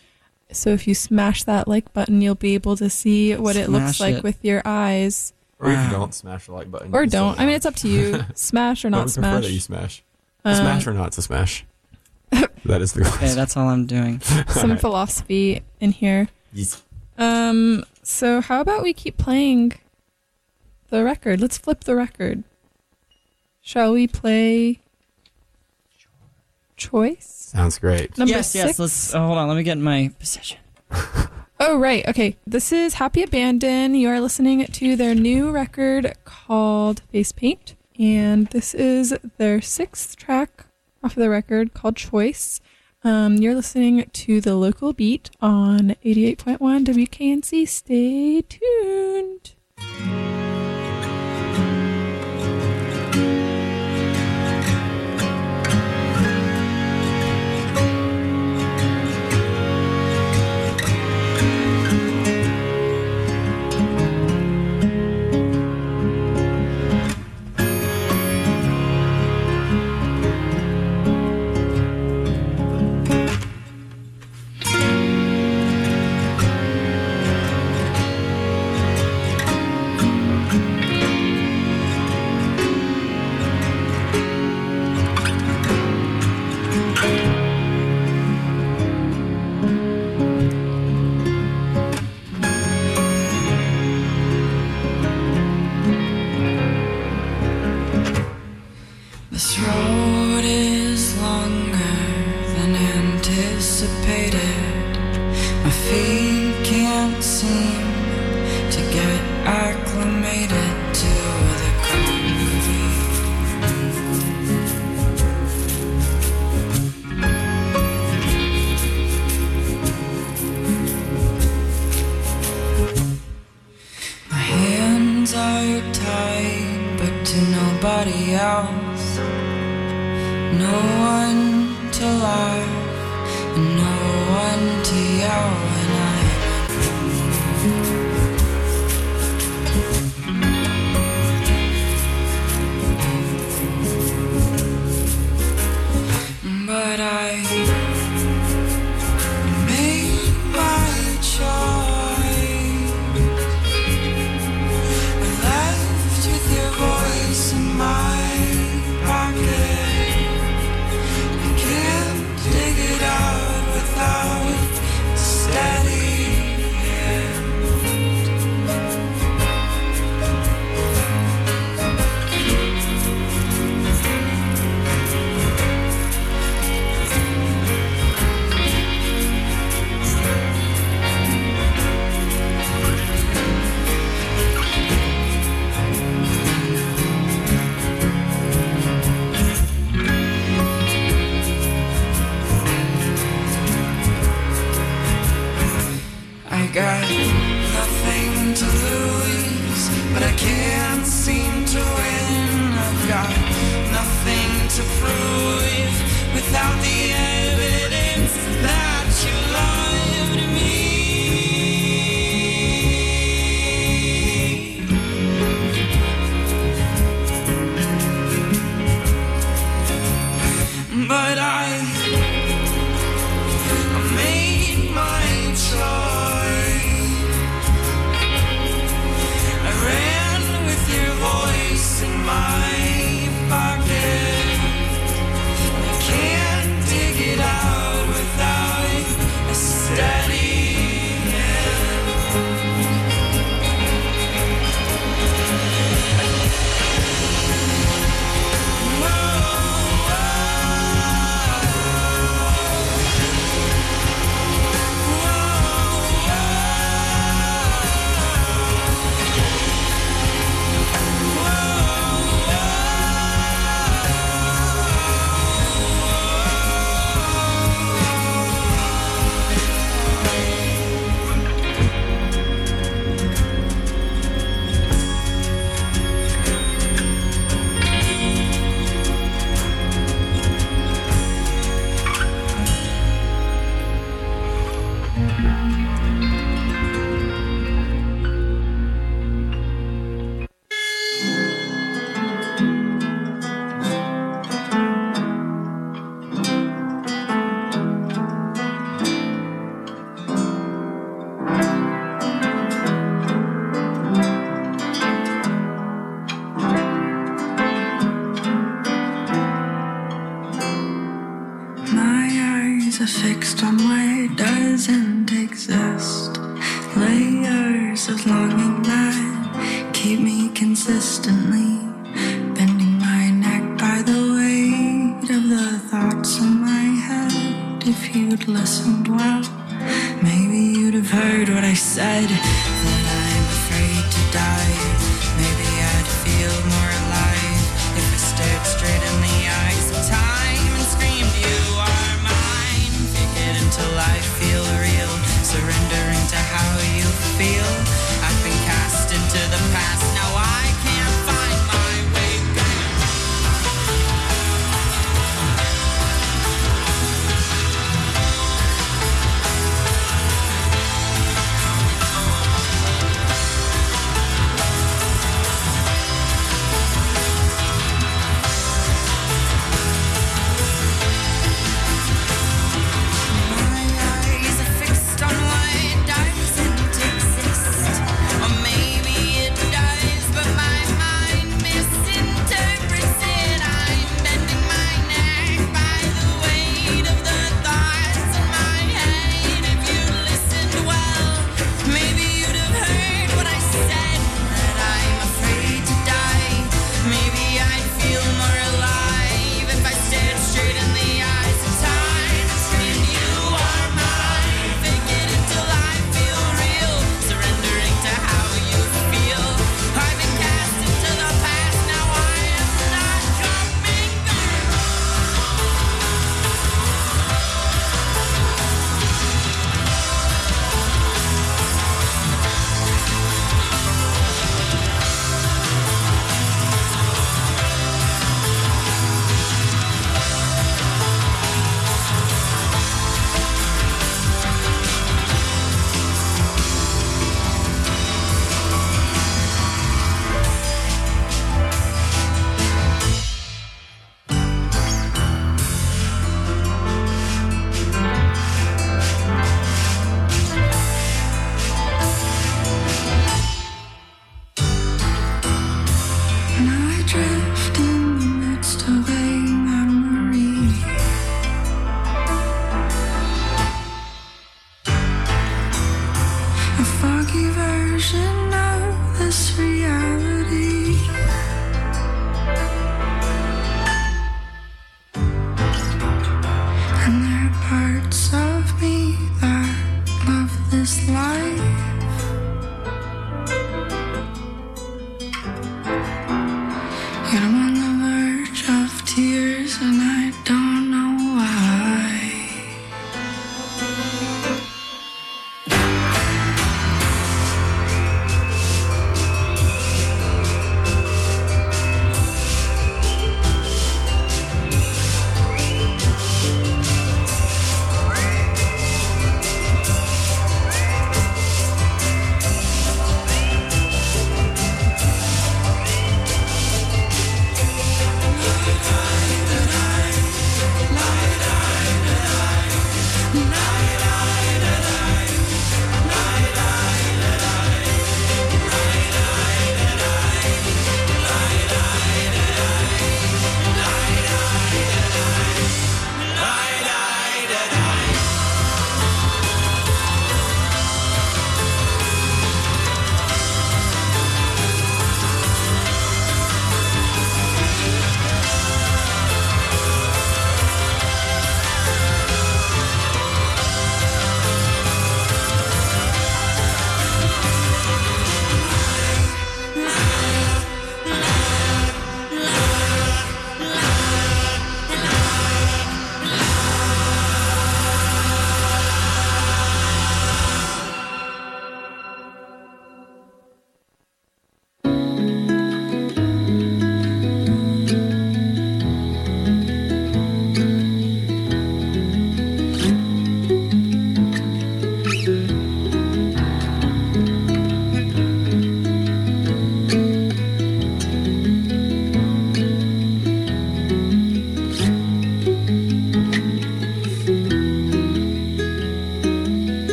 So if you smash that like button, you'll be able to see what it looks Smash like it. with your eyes. Or if you don't, smash the like button. Or You don't. I mean, it's up to you. Smash or But not we prefer that you smash. smash. Um, smash or not, it's a smash. that is the Okay, that's all I'm doing. some philosophy in here. Yes. Um, so how about we keep playing the record? Let's flip the record. Shall we play Choice? Sounds great. Number yes, six. yes. Let's oh, hold on. Let me get in my position. Oh, right. Okay. This is Happy Abandon. You are listening to their new record called Face Paint. And this is their sixth track off of the record called Choice. Um, you're listening to the local beat on 88.1 WKNC. Stay tuned. Said.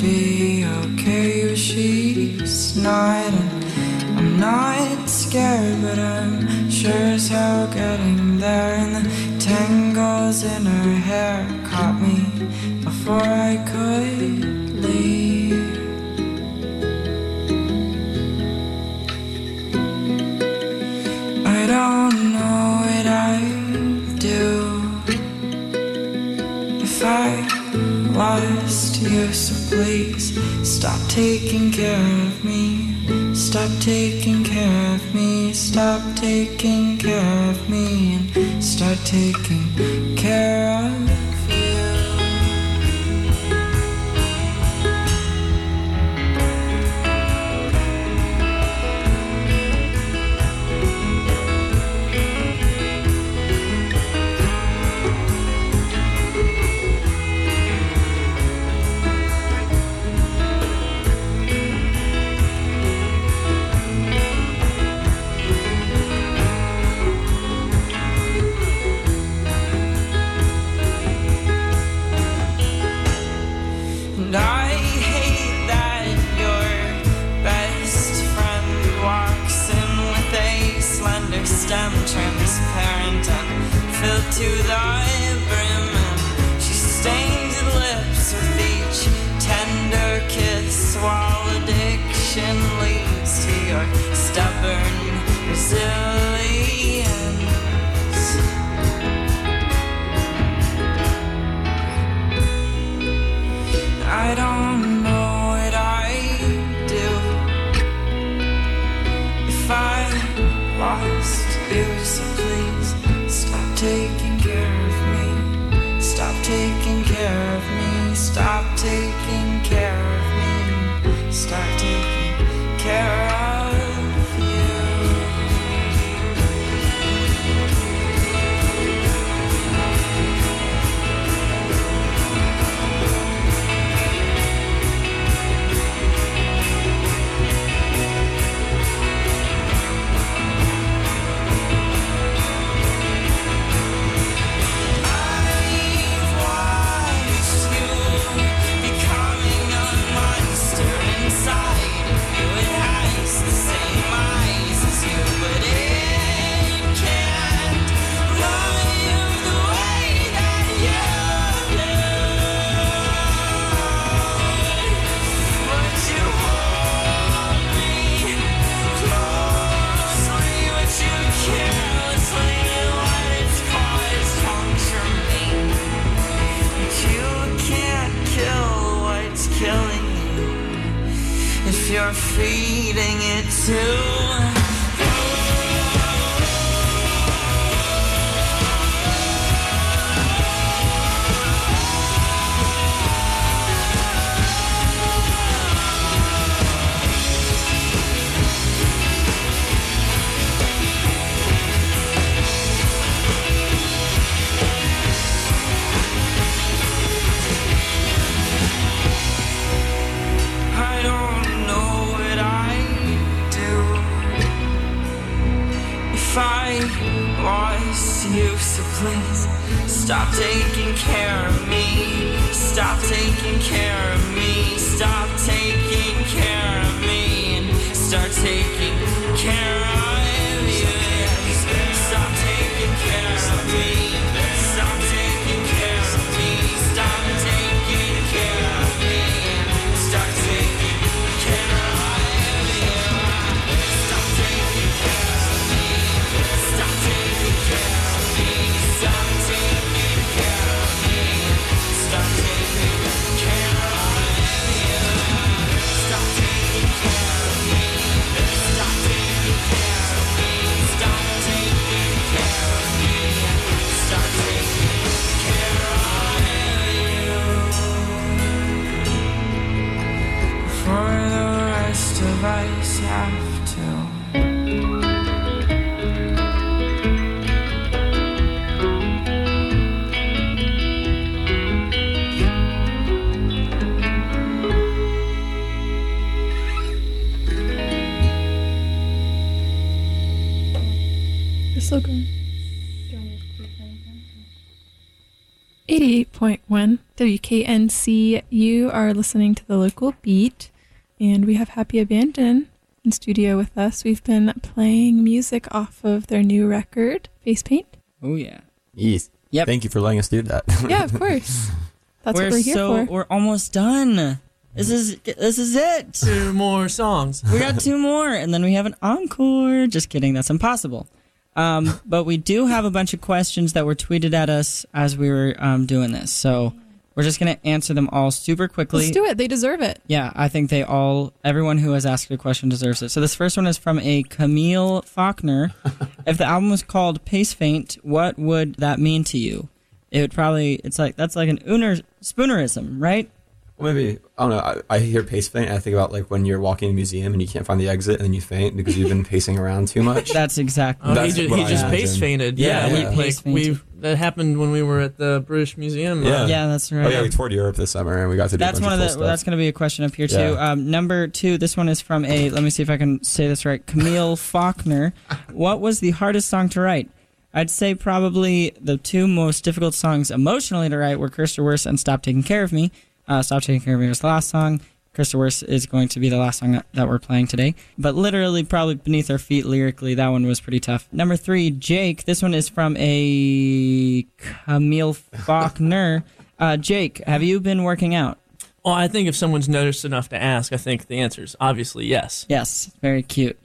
Be rest of us have to. You're still going. 88.1 WKNC. You are listening to the local beat, and we have Happy Abandon in studio with us. We've been playing music off of their new record, Face Paint. Oh yeah. Yes. Yep. Thank you for letting us do that. Yeah, of course. That's we're what we're here so for. we're almost done. This is this is it. Two more songs. we got two more, and then we have an encore. Just kidding, that's impossible. Um, but we do have a bunch of questions that were tweeted at us as we were um, doing this, so we're just gonna answer them all super quickly. Let's do it. They deserve it. Yeah, I think they all, everyone who has asked a question deserves it. So this first one is from a Camille Faulkner. if the album was called Pace Faint, what would that mean to you? It would probably, it's like, that's like an Uner, spoonerism, right? Well, maybe I don't know. I, I hear pace faint. And I think about like when you're walking in a museum and you can't find the exit, and then you faint because you've been pacing around too much. That's exactly. Oh, That's he just, what he I just pace fainted. Yeah, Yeah, we, yeah. like fainted. we that happened when we were at the British Museum. Yeah. Yeah, that's right. oh yeah, we toured Europe this summer and we got to do That's a bunch one of of the. cool That's going to be a question up here too. Yeah. Um, number two. This one is from a. Let me see if I can say this right. Camille Faulkner. What was the hardest song to write? I'd say probably the two most difficult songs emotionally to write were "Kirsta Worse" and "Stop Taking Care of Me." Uh, "Stop Taking Care of Me" was the last song. "Kirsta Worse" is going to be the last song that, we're playing today. But literally, probably beneath our feet lyrically, that one was pretty tough. Number three, Jake. This one is from a Camille Faulkner. Uh, Jake, have you been working out? Well, I think if someone's noticed enough to ask, I think the answer is obviously yes. Yes, very cute.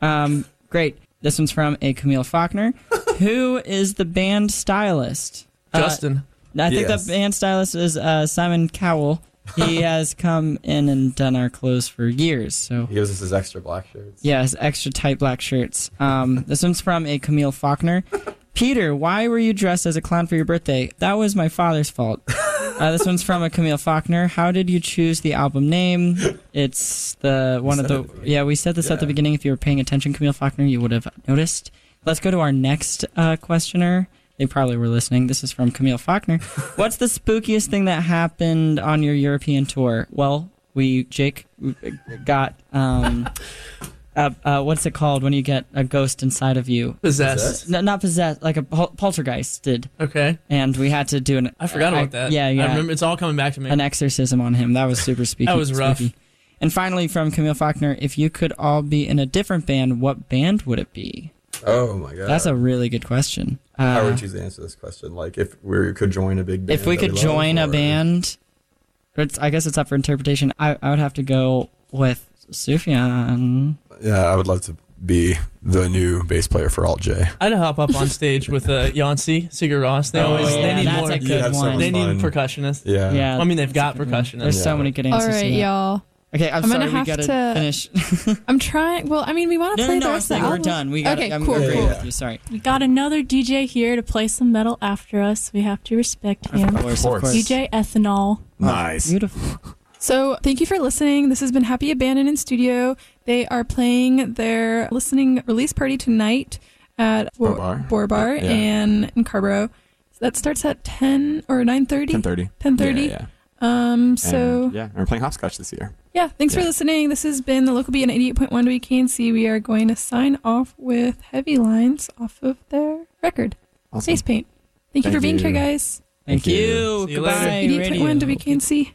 Um, great. This one's from a Camille Faulkner. Who is the band stylist? Uh, Justin. I think Yes. the band stylist is uh, Simon Cowell. He has come in and done our clothes for years. So He gives us his extra black shirts. yeah, his extra tight black shirts. Um, this one's from a Camille Faulkner. Peter, why were you dressed as a clown for your birthday? That was my father's fault. Uh, this one's from a Camille Faulkner. How did you choose the album name? It's the one of the yeah. We said this at the beginning. If you were paying attention, Camille Faulkner, you would have noticed. Let's go to our next uh, questioner. They probably were listening. This is from Camille Faulkner. What's the spookiest thing that happened on your European tour? Well, we Jake got um, uh, uh, what's it called when you get a ghost inside of you? Possessed. No, not possessed, like a pol- poltergeist did, Okay. and we had to do an. I forgot I- about that. Yeah, yeah, I remember it's all coming back to me. an exorcism on him. That was super spooky. That was rough. spooky. And finally, from Camille Faulkner, if you could all be in a different band, what band would it be? Oh my god. That's a really good question. How Uh, would you answer this question? Like if we could join a big band. if we could love, join a or- band, it's, I guess it's up for interpretation. I, I would have to go with Sufjan. Yeah, I would love to be the new bass player for Alt J. I'd hop up on stage with uh, Yancey, Sigur Rós. They Oh, always yeah, they need that's more. a good one. they need percussionists. Yeah. Yeah, I mean, they've got that's a good one. percussionists. There's so many good answers. to right, that. y'all. Okay, I'm, I'm gonna sorry. We have gotta to- finish. I'm trying. Well, I mean, we want to no, play no, the no. I'm rest of the saying we're done. We got. Okay, I'm cool, agreeing cool. with you. Sorry. We got another DJ here to play some metal after us. We have to respect him. Of course, of course. course. DJ Ethanol. Nice. Beautiful. So, thank you for listening. This has been Happy Abandon in Studio. They are playing their listening release party tonight at Bowbarr. Boar Bar Yeah. and in Carrboro. So that starts at 10 or 9:30. 10:30. 10:30. Yeah, yeah. Um. So And, yeah, and we're playing hopscotch this year. Yeah. Thanks for listening. This has been the local beat on 88.1 WKNC. We are going to sign off with Heavy Lines off of their record, Awesome. Face Paint. Thank you for being you. here, guys. Thank, Thank you. you. See you Goodbye. later. 88.1 radio. WKNC.